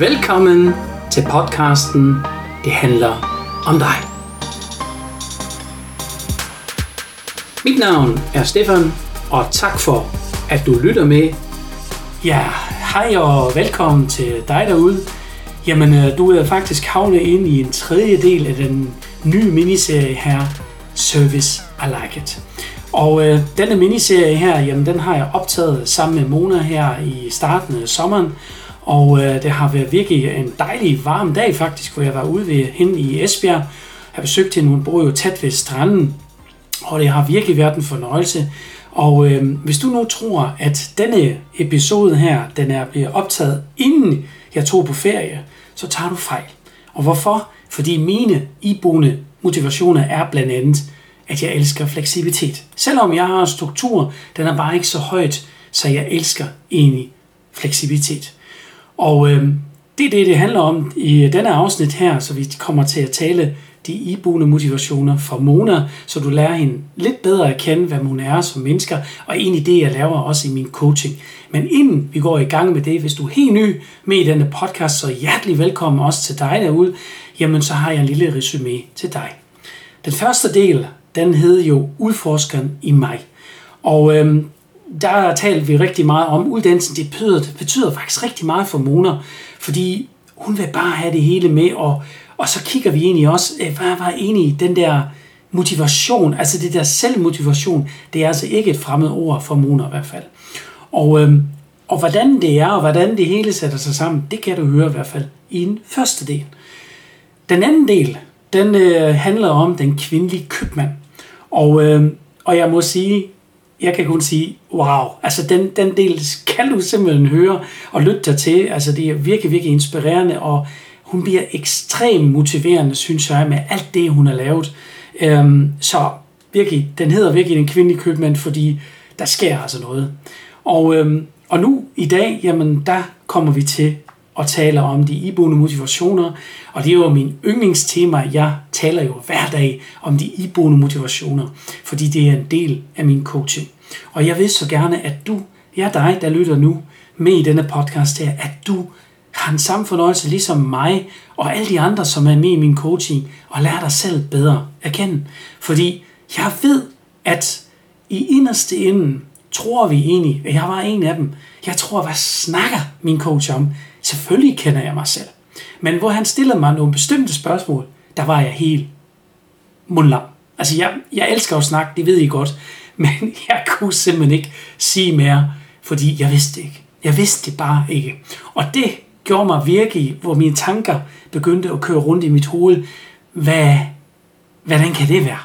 Velkommen til podcasten Det handler om dig. Mit navn er Stefan, og tak for, at du lytter med. Ja, hej og velkommen til dig derude. Jamen, øh, du er faktisk havnet ind i en tredje del af den nye miniserie her, Service I Like It. Og øh, denne miniserie her, jamen den har jeg optaget sammen med Mona her i starten af sommeren. Og øh, det har været virkelig en dejlig varm dag faktisk, hvor jeg var ude ved hende i Esbjerg. Jeg har besøgt hende, hun bor jo tæt ved stranden. Og det har virkelig været en fornøjelse. Og øh, hvis du nu tror, at denne episode her, den er blevet optaget inden jeg tog på ferie, så tager du fejl. Og hvorfor? Fordi mine iboende motivationer er blandt andet, at jeg elsker fleksibilitet. Selvom jeg har en struktur, den er bare ikke så højt, så jeg elsker egentlig fleksibilitet. Og øh, det er det, det handler om i øh, denne afsnit her, så vi kommer til at tale de iboende motivationer for Mona, så du lærer hende lidt bedre at kende, hvad Mona er som mennesker, og egentlig det, jeg laver også i min coaching. Men inden vi går i gang med det, hvis du er helt ny med i denne podcast, så hjertelig velkommen også til dig derude, jamen så har jeg en lille resume til dig. Den første del, den hed jo Udforskeren i mig. Og øhm, der talte vi rigtig meget om uddannelsen. Det betyder, det betyder faktisk rigtig meget for Mona, fordi hun vil bare have det hele med, og, og så kigger vi egentlig også, øh, hvad var egentlig den der motivation, altså det der selvmotivation, det er altså ikke et fremmed ord for Mona i hvert fald. Og, øhm, og hvordan det er, og hvordan det hele sætter sig sammen, det kan du høre i hvert fald i den første del. Den anden del, den øh, handler om den kvindelige købmand. Og, øh, og jeg må sige, jeg kan kun sige, wow, altså den, den del kan du simpelthen høre og lytte dig til. Altså det er virkelig, virkelig inspirerende, og hun bliver ekstremt motiverende, synes jeg, med alt det, hun har lavet. Øhm, så virkelig, den hedder virkelig Den kvindelige købmand, fordi der sker altså noget. Og, øhm, og nu i dag, jamen der kommer vi til og taler om de iboende motivationer, og det er jo min yndlingstema. Jeg taler jo hver dag om de iboende motivationer, fordi det er en del af min coaching. Og jeg vil så gerne, at du, ja dig, der lytter nu med i denne podcast her, at du har en samme fornøjelse ligesom mig og alle de andre, som er med i min coaching, og lærer dig selv bedre at kende. Fordi jeg ved, at i inderste enden tror vi egentlig, jeg var en af dem. Jeg tror, hvad snakker min coach om? Selvfølgelig kender jeg mig selv. Men hvor han stillede mig nogle bestemte spørgsmål, der var jeg helt mundlam. Altså, jeg, jeg elsker at snakke, det ved I godt. Men jeg kunne simpelthen ikke sige mere, fordi jeg vidste det ikke. Jeg vidste det bare ikke. Og det gjorde mig virkelig, hvor mine tanker begyndte at køre rundt i mit hoved. Hvad, hvordan kan det være?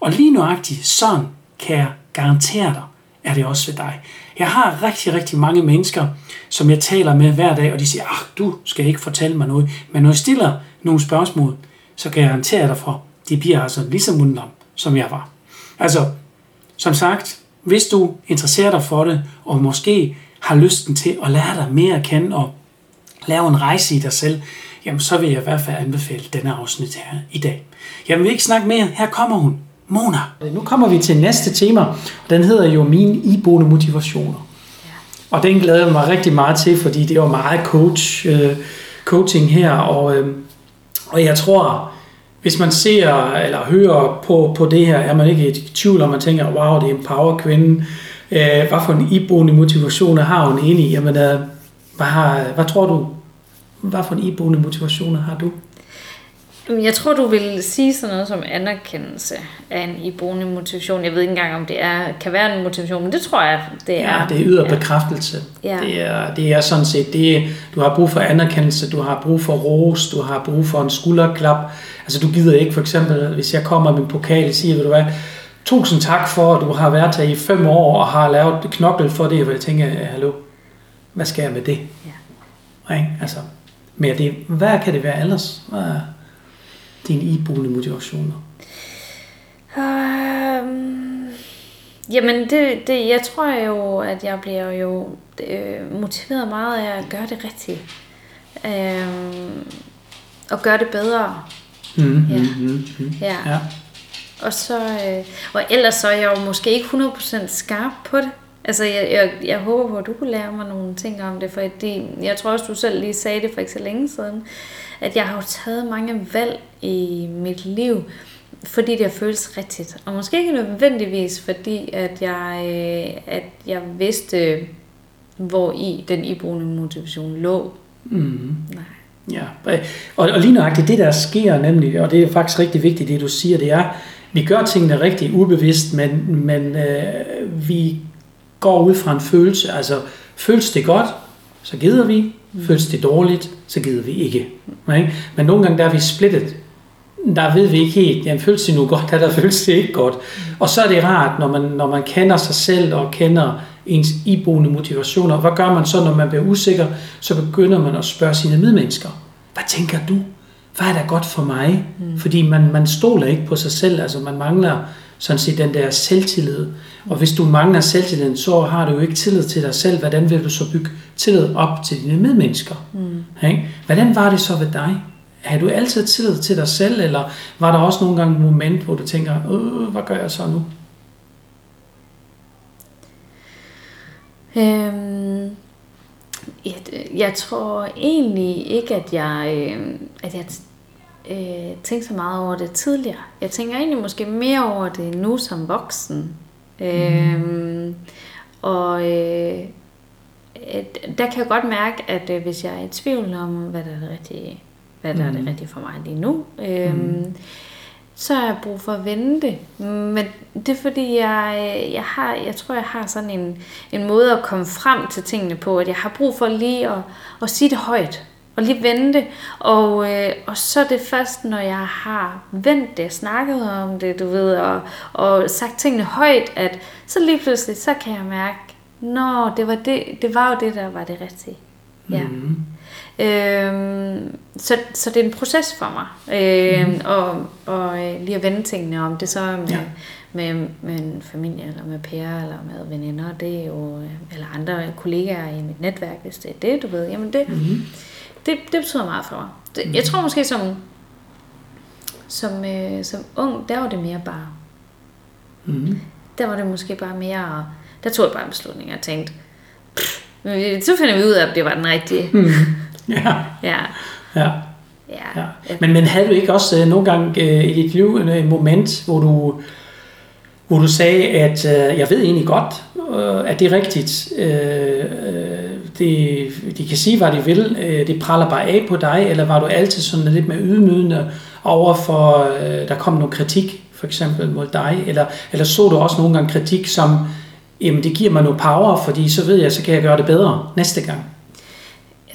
Og lige nuagtigt, sådan kan jeg garantere dig, er det også ved dig. Jeg har rigtig, rigtig mange mennesker, som jeg taler med hver dag, og de siger, ah, du skal ikke fortælle mig noget. Men når jeg stiller nogle spørgsmål, så kan jeg garantere dig for, de bliver altså lige så mundlam, som jeg var. Altså, som sagt, hvis du interesserer dig for det, og måske har lysten til at lære dig mere at kende og lave en rejse i dig selv, jamen så vil jeg i hvert fald anbefale denne afsnit her i dag. Jeg vil ikke snakke mere. Her kommer hun. Mona. Nu kommer vi til næste tema, og den hedder jo Mine iboende motivationer. Ja. Og den glæder jeg mig rigtig meget til, fordi det jo meget coach, uh, coaching her, og, uh, og jeg tror, hvis man ser eller hører på, på det her, er man ikke i tvivl om, man tænker, wow, det er en power kvinde. Uh, hvad for en iboende motivationer har hun egentlig? Jamen, uh, hvad, har, hvad tror du, hvad for en iboende motivationer har du? Jeg tror, du vil sige sådan noget som anerkendelse af en iboende motivation. Jeg ved ikke engang, om det er, kan være en motivation, men det tror jeg, det er. Ja, det yder ja. bekræftelse. Ja. Det, er, det er sådan set, det, du har brug for anerkendelse, du har brug for ros, du har brug for en skulderklap. Altså du gider ikke for eksempel, hvis jeg kommer med en pokal og siger, ved du hvad, tusind tak for, at du har været her i fem år og har lavet knoklet for det, hvor jeg tænker, hallo, hvad skal jeg med det? Ja. Ikke? Altså, men det, hvad kan det være ellers? Hvad, dine iboende motivationer? Um, jamen, det, det, jeg tror jo, at jeg bliver jo øh, motiveret meget af at gøre det rigtigt. Um, og gøre det bedre. Mm, ja. Mm, mm, mm. Ja. ja. Og så, øh, og ellers så er jeg jo måske ikke 100% skarp på det. Altså, jeg, jeg, jeg håber på, at du kunne lære mig nogle ting om det, for det, jeg tror også, du selv lige sagde det for ikke så længe siden, at jeg har jo taget mange valg i mit liv, fordi det har føles rigtigt. Og måske ikke nødvendigvis, fordi at jeg, øh, at jeg vidste, hvor i den iboende motivation lå. Mm. Nej. Ja, og, og lige nøjagtigt det, der sker nemlig, og det er faktisk rigtig vigtigt, det du siger, det er, vi gør tingene rigtig ubevidst, men, men øh, vi går ud fra en følelse. Altså, føles det godt, så gider vi. Mm. Føles det dårligt, så gider vi ikke. Ikke? Men nogle gange der er vi splittet. Der ved vi ikke helt, jamen føles det nu godt, eller føles det ikke godt. Og så er det rart, når man, når man kender sig selv og kender ens iboende motivationer. Hvad gør man så, når man bliver usikker? Så begynder man at spørge sine medmennesker. Hvad tænker du? Hvad er der godt for mig? Mm. Fordi man, man stoler ikke på sig selv. Altså man mangler sådan set den der selvtillid. Og hvis du mangler selvtillid, så har du jo ikke tillid til dig selv. Hvordan vil du så bygge tillid op til dine medmennesker? Mm. Ikke? Hvordan var det så ved dig? Har du altid tillid til dig selv, eller var der også nogle gange et moment, hvor du tænker, øh, hvad gør jeg så nu? Øhm, jeg, jeg tror egentlig ikke, at jeg, øh, at jeg øh, tænkte så meget over det tidligere. Jeg tænker egentlig måske mere over det nu som voksen. Mm. Øhm, og øh, der kan jeg godt mærke, at øh, hvis jeg er i tvivl om, hvad der er det rigtige, hvad der mm. er det mm. rigtige for mig lige nu, øh, mm. så har jeg brug for at vende det. Men det er fordi, jeg, jeg, har, jeg tror, jeg har sådan en, en måde at komme frem til tingene på, at jeg har brug for lige at, at sige det højt og lige vende det. Og, øh, og så er det først, når jeg har vendt det, snakket om det, du ved, og, og sagt tingene højt, at så lige pludselig, så kan jeg mærke, nå, det var, det, det var jo det, der var det rigtige. Ja. Mm. Øhm, så, så det er en proces for mig, øhm, mm. og, og øh, lige at vende tingene om det så med, ja. Med, med en familie, eller med pære, eller med veninder, det er jo, øh, eller andre kollegaer i mit netværk, hvis det er det, du ved, jamen det, mm det, det betyder meget for mig. Det, jeg tror måske som, som, øh, som ung, der var det mere bare. Mm. Der var det måske bare mere, der tog jeg bare en beslutning og tænkte, så finder vi ud af, at det var den rigtige. Mm. Ja. ja. Ja. Ja. ja. Men, men havde du ikke også øh, nogle gange øh, i dit liv et moment, hvor du, hvor du sagde, at øh, jeg ved egentlig godt, øh, at det er rigtigt. Øh, øh det, de kan sige, hvad de vil, øh, det praller bare af på dig, eller var du altid sådan lidt mere ydmygende over for, øh, der kom noget kritik, for eksempel mod dig, eller, eller så du også nogle gange kritik som, jamen det giver mig noget power, fordi så ved jeg, så kan jeg gøre det bedre næste gang.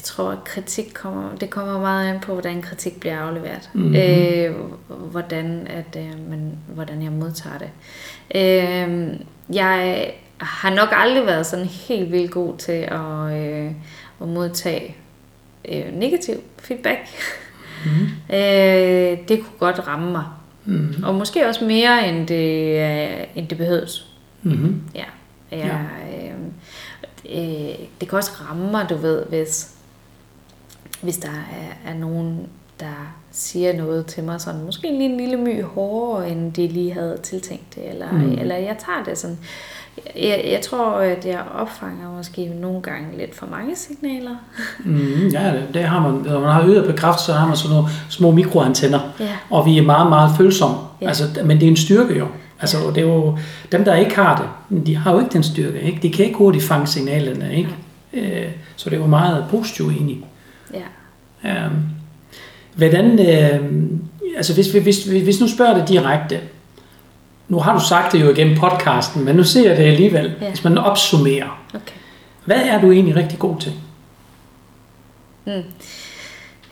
Jeg tror, at kritik kommer, det kommer meget an på, hvordan kritik bliver afleveret. Mm-hmm. Øh, hvordan, at, øh, men, hvordan jeg modtager det. Øh, jeg har nok aldrig været sådan helt vildt god til at, øh, at modtage øh, negativ feedback. Mm. øh, det kunne godt ramme mig. Mm. Og måske også mere, end det, øh, end det behøves. Mm. Ja. Jeg, ja. Øh, øh, det kan også ramme mig, du ved, hvis, hvis der er, er nogen, der siger noget til mig, sådan måske lige en lille my hårdere, end de lige havde tiltænkt det, eller, mm. eller jeg tager det sådan, jeg, jeg tror, at jeg opfanger måske nogle gange lidt for mange signaler. Mm, ja, det, det har man. Når man har øget på kraft, så har man sådan nogle små mikroantenner, ja. og vi er meget, meget følsomme. Ja. Altså, men det er en styrke jo. Altså, ja. det er jo, dem, der ikke har det, de har jo ikke den styrke. Ikke? De kan ikke hurtigt fange signalerne. Ikke? Ja. Øh, så det er jo meget positivt egentlig. Ja. Øhm, hvordan, øh, altså hvis, hvis, hvis, hvis nu spørger det direkte, nu har du sagt det jo igennem podcasten, men nu ser jeg det alligevel, ja. hvis man opsummerer. Okay. Hvad er du egentlig rigtig god til? Mm.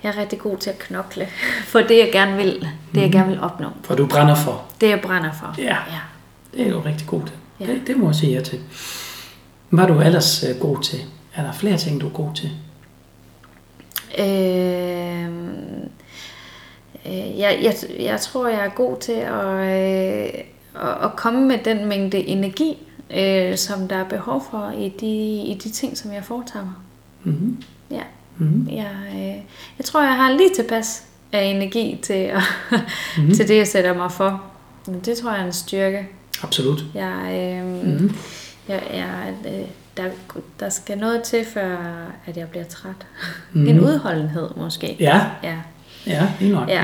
Jeg er rigtig god til at knokle for det, jeg gerne vil. Det, jeg mm. gerne vil opnå. For du brænder for? Det, jeg brænder for. Ja, ja. det er du rigtig god til. Ja. Det, det må jeg sige ja til. Hvad er du ellers øh, god til? Er der flere ting, du er god til? Øh, øh, jeg, jeg, jeg tror, jeg er god til at, øh, at komme med den mængde energi, øh, som der er behov for i de, i de ting, som jeg foretager mig. Mm-hmm. Ja. Mm-hmm. Jeg, øh, jeg tror, jeg har lige tilpas af energi til, at, mm-hmm. til det, jeg sætter mig for. Det tror jeg er en styrke. Absolut. Jeg, øh, mm-hmm. Jeg, jeg, øh, der, der skal noget til, før at jeg bliver træt. Mm. En udholdenhed måske. Ja, Ja. ja, lige nok. ja.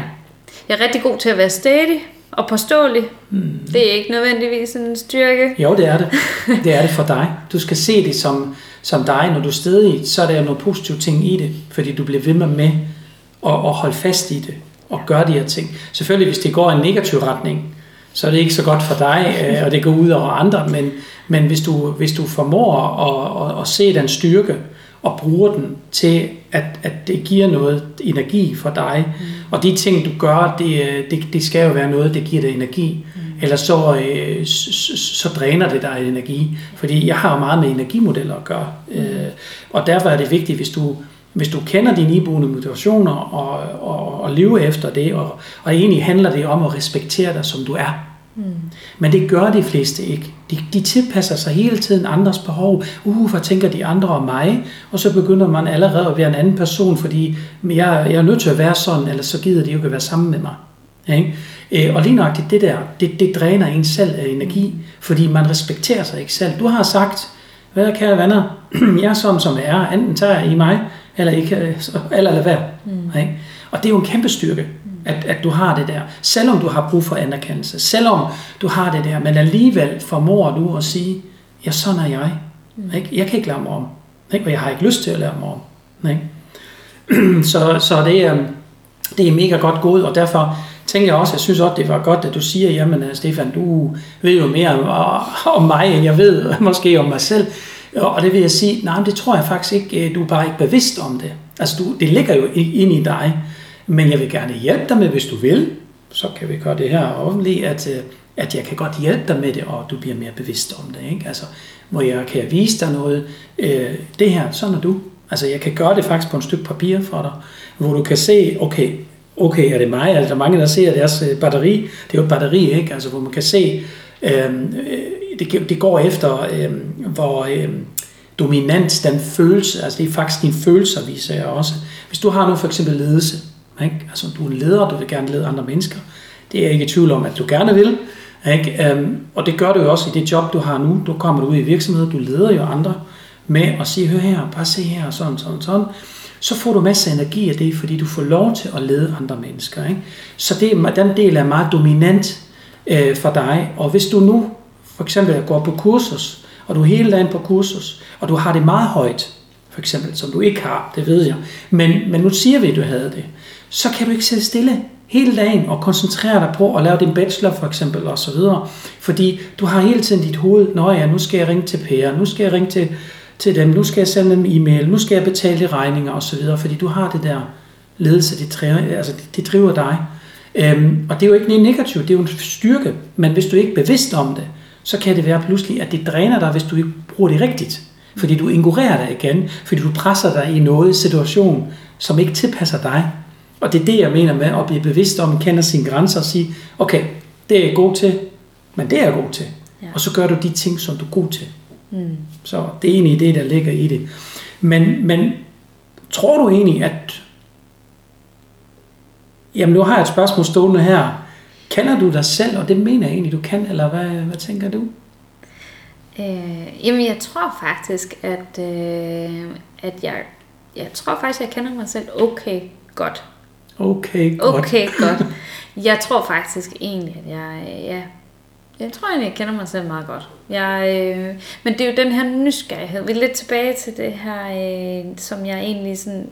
Jeg er rigtig god til at være stedig og påståelig. Mm. Det er ikke nødvendigvis en styrke. Jo, det er det. Det er det for dig. Du skal se det som, som dig. Når du er stedig, så er der noget positivt ting i det, fordi du bliver ved med med at, at holde fast i det og gøre de her ting. Selvfølgelig, hvis det går i en negativ retning, så er det ikke så godt for dig, øh, og det går ud over andre, men, men hvis, du, hvis du formår at, at, at se den styrke og bruger den til, at, at det giver noget energi for dig, mm. og de ting, du gør, det, det, det skal jo være noget, det giver dig energi, mm. ellers så, øh, så, så dræner det dig energi, fordi jeg har jo meget med energimodeller at gøre, mm. øh, og derfor er det vigtigt, hvis du hvis du kender dine iboende motivationer og, og, og lever efter det, og, og egentlig handler det om at respektere dig, som du er. Mm. Men det gør de fleste ikke. De, de tilpasser sig hele tiden andres behov. Uh, hvad tænker de andre om mig? Og så begynder man allerede at være en anden person, fordi jeg, jeg er nødt til at være sådan, ellers så gider de jo ikke at være sammen med mig. Ikke? Øh, og lige nøjagtigt det der, det, det dræner en selv af energi, fordi man respekterer sig ikke selv. Du har sagt, hvad kære venner, jeg er sådan som jeg er, enten tager I mig, eller ikke, eller lade være. Mm. Ikke? Og det er jo en kæmpe styrke, at, at du har det der. Selvom du har brug for anerkendelse, selvom du har det der, men alligevel formår du at sige, ja, sådan er jeg. Mm. Ikke? Jeg kan ikke lade mig om. Ikke? Og jeg har ikke lyst til at lade mig om. Ikke? så, så det, er, det er mega godt gået, og derfor tænker jeg også, jeg synes også, det var godt, at du siger, jamen Stefan, du ved jo mere om, om mig, end jeg ved måske om mig selv. Og det vil jeg sige, nej, det tror jeg faktisk ikke, øh, du er bare ikke bevidst om det. Altså, du, det ligger jo ind i dig. Men jeg vil gerne hjælpe dig med, hvis du vil. Så kan vi gøre det her offentligt, at, øh, at jeg kan godt hjælpe dig med det, og du bliver mere bevidst om det. Ikke? Altså, hvor jeg kan vise dig noget. Øh, det her, sådan er du. Altså, jeg kan gøre det faktisk på en stykke papir for dig, hvor du kan se, okay, okay, er det mig? Altså, der er mange, der ser deres øh, batteri. Det er jo et batteri, ikke? Altså, hvor man kan se, øh, det, det går efter, øh, hvor øh, dominant den følelse, altså det er faktisk dine følelser, viser jeg også. Hvis du har nu for eksempel ledelse, ikke? altså du er en leder, du vil gerne lede andre mennesker, det er jeg ikke i tvivl om, at du gerne vil, ikke? Um, og det gør du jo også i det job, du har nu. Du kommer ud i virksomheder, du leder jo andre med at sige, hør her, bare se her, sådan, sådan, sådan. Så får du masser af energi af det, fordi du får lov til at lede andre mennesker. Ikke? Så det, den del er meget dominant øh, for dig. Og hvis du nu for eksempel går på kursus, og du er hele dagen på kursus, og du har det meget højt, for eksempel, som du ikke har, det ved jeg. Men, men nu siger vi, at du havde det. Så kan du ikke sidde stille hele dagen og koncentrere dig på at lave din bachelor for eksempel og så videre. Fordi du har hele tiden dit hoved, nå ja, nu skal jeg ringe til Per, nu skal jeg ringe til, til dem, nu skal jeg sende dem e-mail, nu skal jeg betale de regninger og så videre, fordi du har det der ledelse, det driver, altså det, det driver dig. Øhm, og det er jo ikke negativt, det er jo en styrke, men hvis du ikke er bevidst om det, så kan det være pludselig, at det dræner dig, hvis du ikke bruger det rigtigt. Fordi du ignorerer dig igen, fordi du presser dig i noget situation, som ikke tilpasser dig. Og det er det, jeg mener med at blive bevidst om, kende sine grænser og sige, okay, det er jeg god til, men det er jeg god til. Ja. Og så gør du de ting, som du er god til. Mm. Så det er egentlig det, der ligger i det. Men, men tror du egentlig, at... Jamen, nu har jeg et spørgsmål stående her. Kender du dig selv, og det mener jeg egentlig, du kan, eller hvad, hvad tænker du? Øh, jamen, jeg tror faktisk, at, øh, at jeg, jeg tror faktisk, jeg kender mig selv okay godt. Okay, godt. Okay, godt. Jeg tror faktisk egentlig, at jeg, ja, jeg tror egentlig, jeg kender mig selv meget godt. Jeg, øh, men det er jo den her nysgerrighed. Vi er lidt tilbage til det her, øh, som jeg egentlig sådan,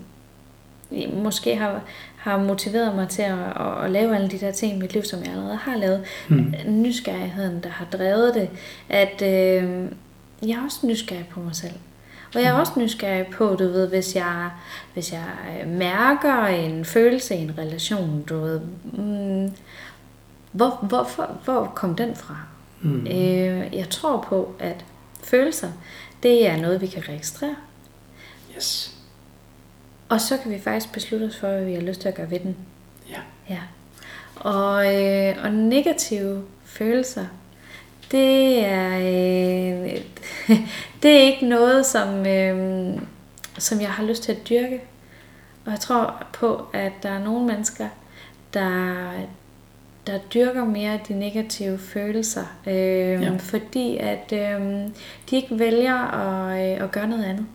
måske har, har motiveret mig til at, at, at lave alle de der ting i mit liv, som jeg allerede har lavet. Mm. Nysgerrigheden, der har drevet det. At øh, jeg er også nysgerrig på mig selv. Og jeg er også nysgerrig på, du ved, hvis jeg, hvis jeg mærker en følelse i en relation, du ved, mm, hvor, hvorfor, hvor kom den fra? Mm. Øh, jeg tror på, at følelser, det er noget, vi kan registrere. Yes. Og så kan vi faktisk beslutte os for, hvad vi har lyst til at gøre ved den. Ja. ja. Og, øh, og negative følelser, det er, øh, det er ikke noget, som, øh, som jeg har lyst til at dyrke. Og jeg tror på, at der er nogle mennesker, der, der dyrker mere de negative følelser, øh, ja. fordi at øh, de ikke vælger at, øh, at gøre noget andet.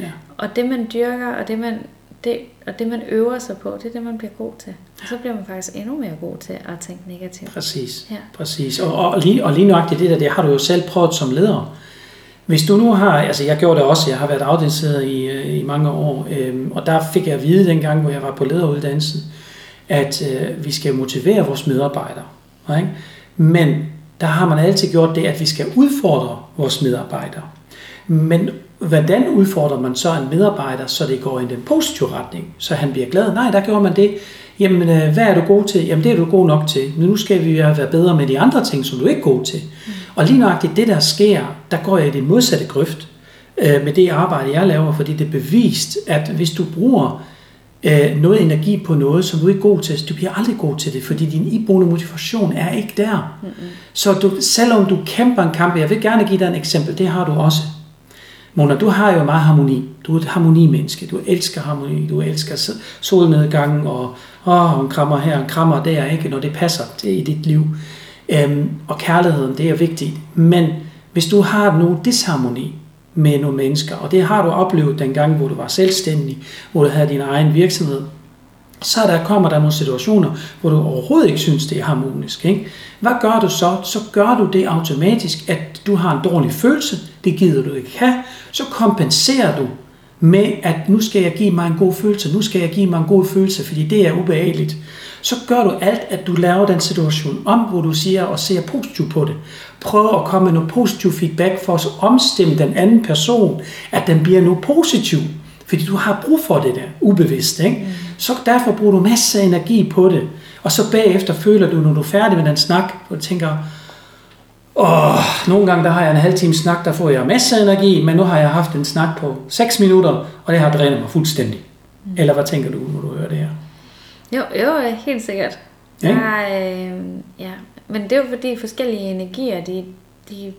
Ja. Og det man dyrker, og det man, det, og det man øver sig på, det er det man bliver god til. Og så bliver man faktisk endnu mere god til at tænke negativt. Præcis, ja. præcis. Og, og, lige, og lige nøjagtigt det der, det har du jo selv prøvet som leder. Hvis du nu har, altså jeg gjorde det også, jeg har været afdelingsleder i, øh, i mange år, øh, og der fik jeg at vide dengang, hvor jeg var på lederuddannelsen, at øh, vi skal motivere vores medarbejdere. Ikke? Men der har man altid gjort det, at vi skal udfordre vores medarbejdere. Men hvordan udfordrer man så en medarbejder, så det går i den positive retning, så han bliver glad? Nej, der gjorde man det. Jamen, øh, hvad er du god til? Jamen, det er du god nok til. Men nu skal vi være bedre med de andre ting, som du ikke er god til. Mm. Og lige nøjagtigt det, der sker, der går jeg i det modsatte grøft øh, med det arbejde, jeg laver, fordi det er bevist, at hvis du bruger øh, noget energi på noget, som du ikke er god til, du bliver aldrig god til det, fordi din iboende motivation er ikke der. Mm-hmm. Så du, selvom du kæmper en kamp, jeg vil gerne give dig et eksempel, det har du også. Mona, du har jo meget harmoni. Du er et harmonimenneske. Du elsker harmoni. Du elsker solnedgangen, og åh, hun krammer her, hun krammer der, ikke? når det passer det i dit liv. Øhm, og kærligheden, det er vigtigt. Men hvis du har nogen disharmoni med nogle mennesker, og det har du oplevet dengang, hvor du var selvstændig, hvor du havde din egen virksomhed, så der kommer der nogle situationer, hvor du overhovedet ikke synes, det er harmonisk. Ikke? Hvad gør du så? Så gør du det automatisk, at du har en dårlig følelse, det gider du ikke have, så kompenserer du med, at nu skal jeg give mig en god følelse, nu skal jeg give mig en god følelse, fordi det er ubehageligt. Så gør du alt, at du laver den situation om, hvor du siger og ser positivt på det. Prøv at komme med noget positiv feedback for at omstemme den anden person, at den bliver nu positiv. Fordi du har brug for det der, ubevidst. Ikke? Mm. Så derfor bruger du masser af energi på det. Og så bagefter føler du, når du er færdig med den snak, og tænker, og nogle gange der har jeg en halv time snak, der får jeg masser af energi, men nu har jeg haft en snak på 6 minutter, og det har drænet mig fuldstændig. Mm. Eller hvad tænker du, når du hører det her? Jo, jo, helt sikkert. Ja. Der, øh, ja. Men det er jo fordi forskellige energier, de, de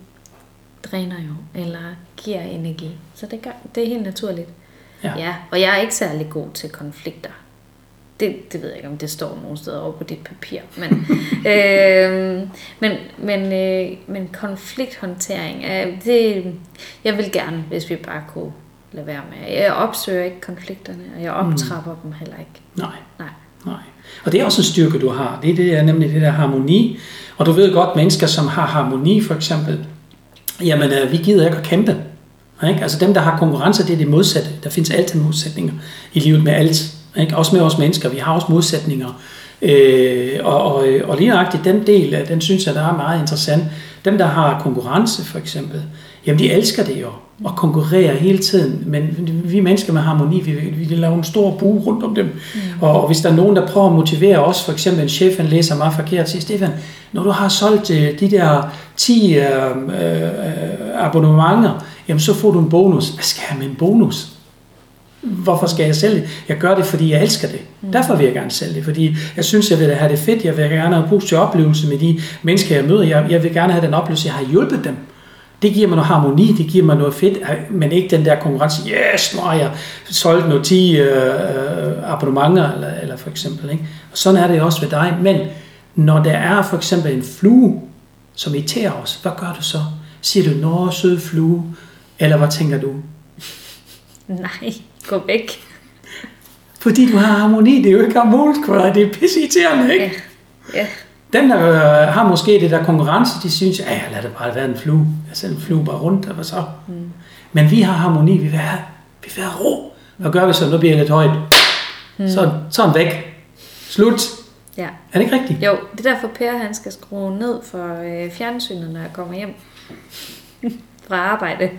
dræner jo, eller giver energi. Så det, gør, det er helt naturligt. Ja. ja. Og jeg er ikke særlig god til konflikter. Det, det ved jeg ikke, om det står nogen steder over på dit papir. Men, øh, men, men, øh, men konflikthåndtering, øh, det, jeg vil gerne, hvis vi bare kunne lade være med. Jeg opsøger ikke konflikterne, og jeg optrapper mm. dem heller ikke. Nej. Nej. Nej. Og det er også en styrke, du har. Det er, det er nemlig det der harmoni. Og du ved godt, mennesker, som har harmoni for eksempel, jamen øh, vi gider ikke at kæmpe. Ikke? Altså dem, der har konkurrence, det er det modsatte. Der findes altid modsætninger i livet med alt. Ikke? Også med os mennesker. Vi har også modsætninger. Øh, og, og, og lige nøjagtigt den del, den synes jeg, der er meget interessant. Dem, der har konkurrence for eksempel, jamen de elsker det jo og konkurrerer hele tiden. Men vi mennesker med harmoni, vi, vi vil lave en stor bue rundt om dem. Mm. Og, og hvis der er nogen, der prøver at motivere os, for eksempel en chef, han læser meget forkert, siger Stefan, når du har solgt øh, de der 10 øh, øh, abonnementer, jamen så får du en bonus. Hvad skal jeg med en bonus? Hvorfor skal jeg sælge det? Jeg gør det, fordi jeg elsker det. Mm. Derfor vil jeg gerne sælge det, fordi jeg synes, jeg vil have det fedt. Jeg vil gerne have en positiv oplevelse med de mennesker, jeg møder. Jeg, jeg vil gerne have den oplevelse, jeg har hjulpet dem. Det giver mig noget harmoni, det giver mig noget fedt, men ikke den der konkurrence, yes, nu har jeg solgt noget 10 øh, abonnementer, eller, eller for eksempel. Ikke? Og sådan er det også ved dig. Men når der er for eksempel en flue, som irriterer os, hvad gør du så? Siger du, nå, søde flue, eller hvad tænker du? Nej, gå væk. Fordi du har harmoni, det er jo ikke harmonisk for dig, det er pisse irriterende, ikke? Ja. ja. Dem, der øh, har måske det der konkurrence, de synes, ja, lad det bare være en flue. Jeg sender en flue bare rundt, eller så. Mm. Men vi har harmoni, vi vil have, vi vil have ro. Hvad gør vi så? Nu bliver jeg lidt højt. Mm. Så, så er væk. Slut. Ja. Er det ikke rigtigt? Jo, det er derfor Per, han skal skrue ned for øh, fjernsynet, når jeg kommer hjem fra arbejde.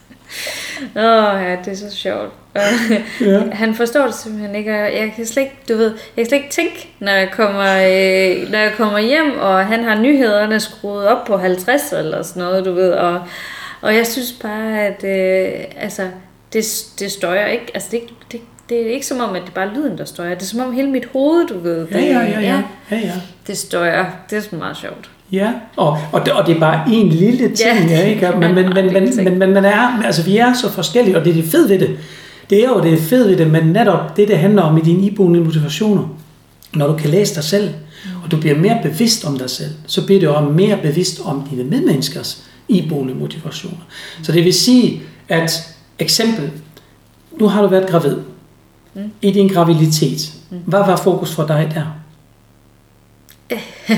Åh, oh, ja, det er så sjovt. ja. Han forstår det simpelthen ikke, og jeg kan slet ikke, du ved, jeg kan slet ikke tænke, når jeg kommer, øh, når jeg kommer hjem, og han har nyhederne skruet op på 50 eller sådan noget, du ved, og, og jeg synes bare, at øh, altså, det, det støjer ikke, altså det, det, det er ikke som om, at det er bare lyden, der støjer. Det er som om hele mit hoved, du ved. Det, ja, ja, ja, ja. ja, ja. Det støjer. Det er sådan meget sjovt. Ja, og, og, det, og det er bare en lille ting, ja. ikke? Men, men, men, men, men, men, men er, altså, vi er så forskellige, og det er det fede ved det. Det er jo det fede ved det, men netop det, det handler om i dine iboende motivationer. Når du kan læse dig selv, og du bliver mere bevidst om dig selv, så bliver du også mere bevidst om dine medmenneskers iboende motivationer. Så det vil sige, at eksempel, nu har du været gravid. Mm. I din graviditet. Mm. Hvad var fokus for dig der?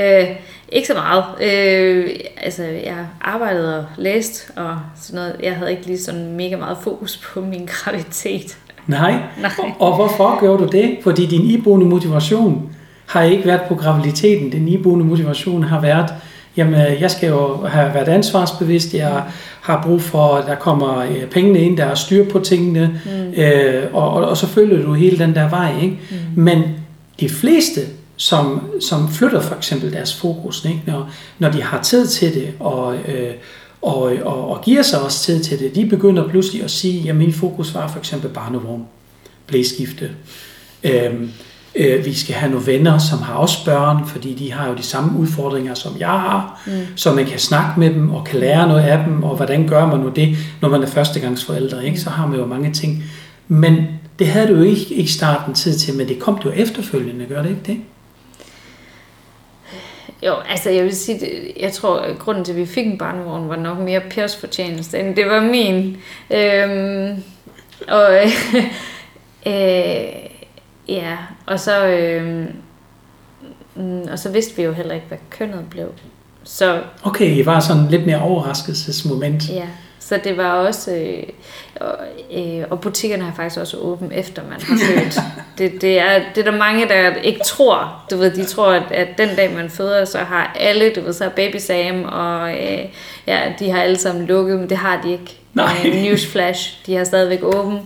øh, ikke så meget. Øh, altså, jeg arbejdede og læste og sådan noget. Jeg havde ikke lige sådan mega meget fokus på min graviditet. Nej. Nej. Og hvorfor gjorde du det? Fordi din iboende motivation har ikke været på graviditeten. Den iboende motivation har været, jamen jeg skal jo have været ansvarsbevidst, jeg har brug for, at der kommer øh, pengene ind, der er styr på tingene, mm. øh, og, og, og så følger du hele den der vej. Ikke? Mm. Men de fleste, som, som flytter for eksempel deres fokus, ikke? Når, når de har tid til det, og, øh, og, og, og giver sig også tid til det, de begynder pludselig at sige, at min fokus var for eksempel barnevogn, blæskifte. Øhm, øh, vi skal have nogle venner, som har også børn, fordi de har jo de samme udfordringer, som jeg har, mm. så man kan snakke med dem og kan lære noget af dem, og hvordan gør man nu det, når man er førstegangsforældre, ikke? så har man jo mange ting. Men det havde du jo ikke i starten tid til, men det kom du efterfølgende, gør det ikke det? Jo, altså jeg vil sige, jeg tror, at grunden til, at vi fik en barnevogn, var nok mere Pers fortjeneste, end det var min. Øhm, og, øh, ja, og så, øh, og så vidste vi jo heller ikke, hvad kønnet blev. Så, okay, I var sådan lidt mere overraskelsesmoment. Ja, så det var også, øh, og, øh, og butikkerne har faktisk også åbent efter man har født. det, det, er, det er der mange, der ikke tror. Du ved, de tror, at, at den dag man føder, så har alle, du ved, så er Baby Sam, og øh, ja, de har alle sammen lukket, men det har de ikke. Nej. Øh, newsflash, de har stadigvæk åben,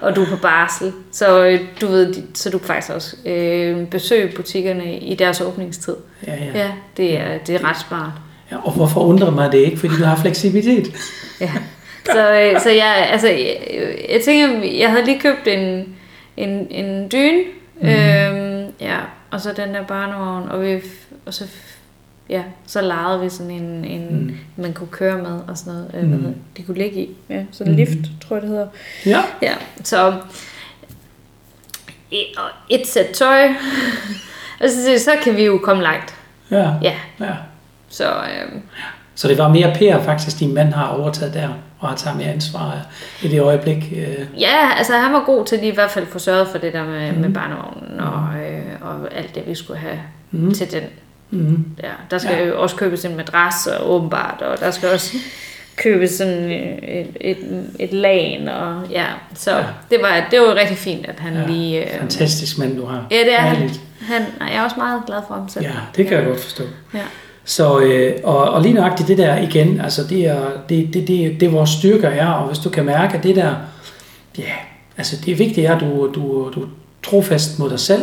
og du er på barsel. Så øh, du ved, så du kan faktisk også øh, besøge butikkerne i deres åbningstid. Ja, ja. ja det, er, det er ret smart. Ja, og hvorfor undrer mig det ikke? Fordi du har fleksibilitet. Ja. Så, øh, så jeg, altså, jeg, jeg tænker, jeg havde lige købt en, en, en dyne, mm. øhm, ja, og så den der barnevogn, og, vi, og så, ja, så lejede vi sådan en, en mm. man kunne køre med, og sådan noget, øh, mm. de kunne ligge i, ja, sådan en mm. lift, tror jeg det hedder. Ja. Ja, så og et sæt tøj, og så, så kan vi jo komme langt. Ja. Ja. ja. Så, øhm, så det var mere Per faktisk, din mand har overtaget der, og har taget mere ansvar i det øjeblik. Øh. Ja, altså han var god til lige i hvert fald få sørget for det der med, mm. med barnevognen og, øh, og alt det, vi skulle have mm. til den. Mm. Ja, der skal ja. jo også købes en madras, og åbenbart, og der skal også købes sådan et, et, et lagen, og ja, så ja. det var det var rigtig fint, at han ja. lige... Øh, Fantastisk mand, du har. Ja, det er han. han. Jeg er også meget glad for ham selv. Ja, det kan ja. jeg godt forstå. Ja. Så, øh, og, og lige nøjagtigt det der igen, altså det er, det, det, det, det vores styrker er, og hvis du kan mærke, at det der, ja, altså det vigtige er, at du, du, du er trofast mod dig selv,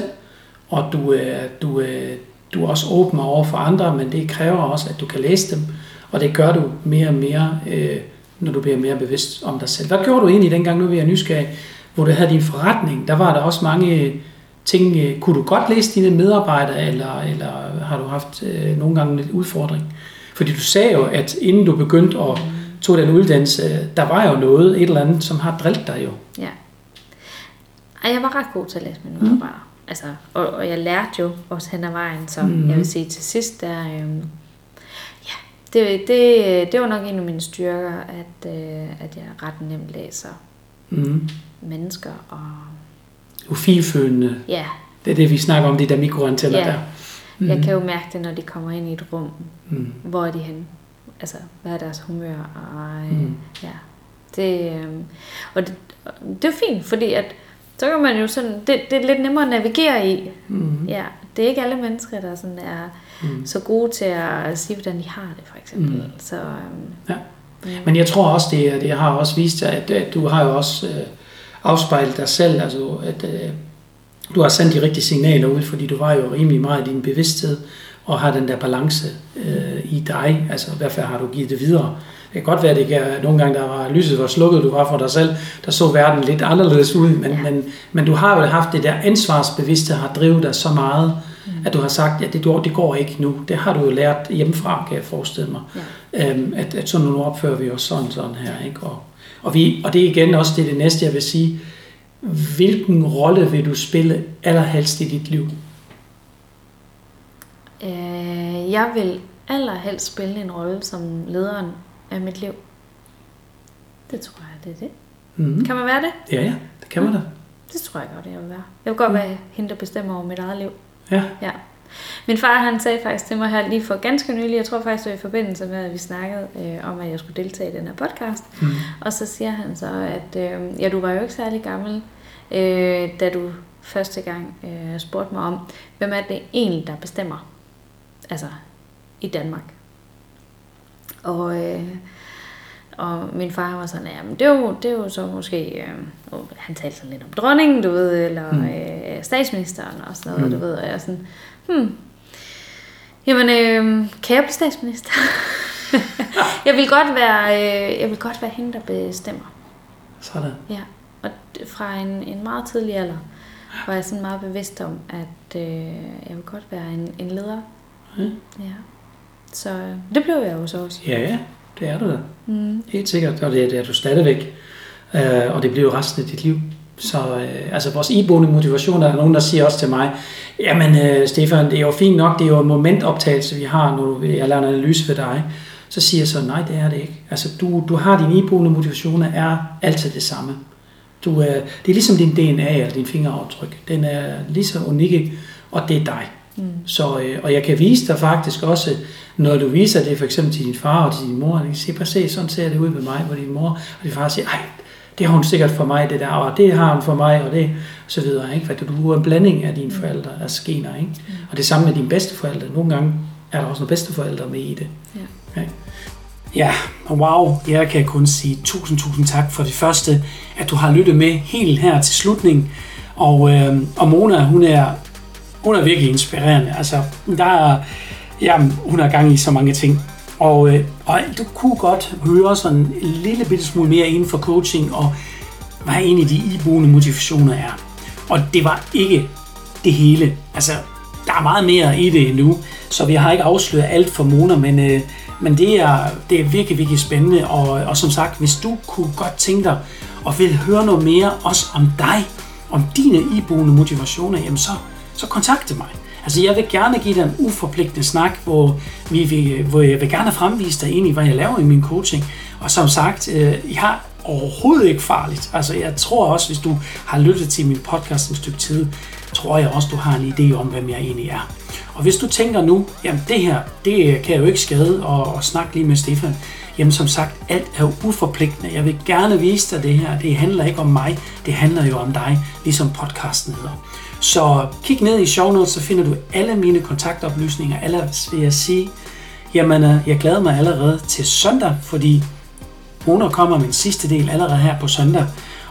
og du, øh, du, øh, du er også åben over for andre, men det kræver også, at du kan læse dem, og det gør du mere og mere, øh, når du bliver mere bevidst om dig selv. Hvad gjorde du egentlig dengang, nu vi er nysgerrig, hvor du havde din forretning? Der var der også mange ting, øh, kunne du godt læse dine medarbejdere, eller, eller har du haft øh, nogle gange lidt udfordring? Fordi du sagde jo, at inden du begyndte at tage den uddannelse, der var jo noget, et eller andet, som har drillet dig jo. Ja. Ej, jeg var ret god til at læse mine medarbejdere. Mm. Altså, og, og jeg lærte jo også hen ad vejen, så mm. jeg vil sige til sidst, der, øh, ja, det, det, det var nok en af mine styrker, at, øh, at jeg ret nemt læser mm. mennesker og ufilfølende. Ja. Det er det, vi snakker om, de der mikroantenner ja. der. Mm. Jeg kan jo mærke det, når de kommer ind i et rum. Mm. Hvor er de henne? Altså, hvad er deres humør? Og, øh, mm. ja. Det, øh, og det, det er fint, fordi at, så kan man jo sådan, det, det er lidt nemmere at navigere i. Mm. Ja, det er ikke alle mennesker, der sådan er mm. så gode til at sige, hvordan de har det, for eksempel. Mm. Så, øh, ja. Men jeg tror også, det, det har også vist sig, at, at du har jo også... Øh, afspejle dig selv, altså at øh, du har sendt de rigtige signaler ud, fordi du var jo rimelig meget i din bevidsthed, og har den der balance øh, i dig, altså i hvert fald har du givet det videre. Det kan godt være, at det er nogle gange, der var lyset var slukket, du var for dig selv, der så verden lidt anderledes ud, men, ja. men, men du har jo haft det der ansvarsbevidste, har drevet dig så meget, mm. at du har sagt, at ja, det, det går ikke nu. Det har du jo lært hjemmefra, kan jeg forestille mig. Ja. Øhm, at, at sådan nu opfører vi os sådan sådan her, ikke? Og, og, vi, og det er igen også det, det næste, jeg vil sige. Hvilken rolle vil du spille allerhelst i dit liv? Øh, jeg vil allerhelst spille en rolle som lederen af mit liv. Det tror jeg, det er det. Mm. Kan man være det? Ja, ja, det kan man da. Det tror jeg godt, jeg vil være. Jeg vil godt være hende, der bestemmer over mit eget liv. Ja, Ja. Min far han sagde faktisk til mig her lige for ganske nylig, jeg tror faktisk det var i forbindelse med, at vi snakkede øh, om, at jeg skulle deltage i den her podcast. mm. Og så siger han så, at øh, ja, du var jo ikke særlig gammel, øh, da du første gang øh, spurgte mig om, hvem er det egentlig, der bestemmer? Altså, i Danmark. Og, øh, og min far var sådan, ja, men det er jo, det er jo så måske, øh, han talte sådan lidt om dronningen, du ved, eller Mm. øh, statsministeren og sådan noget, Mm. du ved, og jeg sådan, hmm, jamen, øh, kan jeg blive statsminister? jeg vil godt være, øh, jeg vil godt være hende, der bestemmer. sådan. Ja, og fra en, en meget tidlig alder var jeg sådan meget bevidst om, at øh, jeg vil godt være en, en leder. Ja. Ja. Så det blev jeg jo så også. Ja, ja, det er du da. Mm. Helt sikkert, og det, det er du stadigvæk. Øh, og det bliver jo resten af dit liv. Så øh, altså vores iboende motivation, der er nogen, der siger også til mig, jamen øh, Stefan, det er jo fint nok, det er jo en momentoptagelse, vi har, når jeg laver en analyse ved dig. Så siger jeg så, nej, det er det ikke. Altså du, du har din iboende motivationer er altid det samme. Du, øh, det er ligesom din DNA eller din fingeraftryk. Den er lige så unik, og det er dig. Mm. Så, øh, og jeg kan vise dig faktisk også, når du viser det for eksempel til din far og til din mor, og kan sige, se, sådan ser det ud med mig, hvor din mor og din far siger, ej, det har hun sikkert for mig, det der, og det har hun for mig, og det, så videre, ikke? For du er en blanding af dine forældre, af skener, ikke? Og det samme med dine bedsteforældre. Nogle gange er der også nogle bedsteforældre med i det. Ja. Ikke? Ja, og wow, jeg kan kun sige tusind, tusind tak for det første, at du har lyttet med helt her til slutningen. Og, øh, og Mona, hun er, hun er virkelig inspirerende. Altså, der er, jamen, hun har gang i så mange ting. Og, øh, og du kunne godt høre sådan en lille bitte smule mere inden for coaching, og hvad egentlig de iboende motivationer er. Og det var ikke det hele. Altså, der er meget mere i det endnu, så vi har ikke afsløret alt for Mona, men, øh, men det, er, det er virkelig, virkelig spændende. Og, og som sagt, hvis du kunne godt tænke dig og vil høre noget mere også om dig, om dine iboende motivationer, jamen så, så kontakte mig. Altså, jeg vil gerne give dig en uforpligtende snak, hvor, vi, vil- hvor jeg vil gerne fremvise dig ind i, hvad jeg laver i min coaching. Og som sagt, øh, jeg har overhovedet ikke farligt. Altså, jeg tror også, hvis du har lyttet til min podcast en stykke tid, tror jeg også, du har en idé om, hvem jeg egentlig er. Og hvis du tænker nu, jamen det her, det kan jeg jo ikke skade og, og snakke lige med Stefan. Jamen som sagt, alt er jo uforpligtende. Jeg vil gerne vise dig det her. Det handler ikke om mig, det handler jo om dig, ligesom podcasten hedder. Så kig ned i show notes, så finder du alle mine kontaktoplysninger. Ellers vil jeg sige, jamen øh, jeg glæder mig allerede til søndag, fordi Mona kommer min sidste del allerede her på søndag.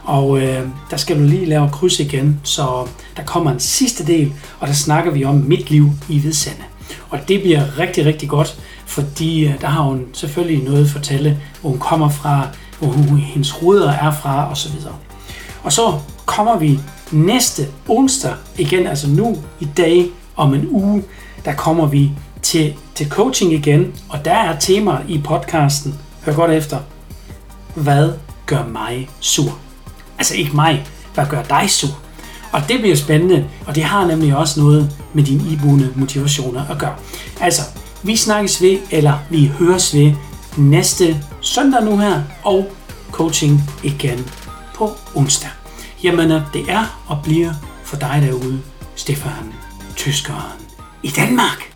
Og øh, der skal du lige lave kryds igen, så der kommer en sidste del, og der snakker vi om mit liv i Hvidsande. Og det bliver rigtig, rigtig godt, fordi øh, der har hun selvfølgelig noget at fortælle, hvor hun kommer fra, hvor hun, hendes rødder er fra osv. Og så kommer vi næste onsdag igen, altså nu i dag om en uge, der kommer vi til, til coaching igen, og der er temaer i podcasten, hør godt efter, hvad gør mig sur? Altså ikke mig, hvad gør dig sur? Og det bliver spændende, og det har nemlig også noget med dine iboende motivationer at gøre. Altså, vi snakkes ved, eller vi høres ved næste søndag nu her, og coaching igen på onsdag. Jamen, øh, det er og bliver for dig derude, Stefan Tyskeren i Danmark.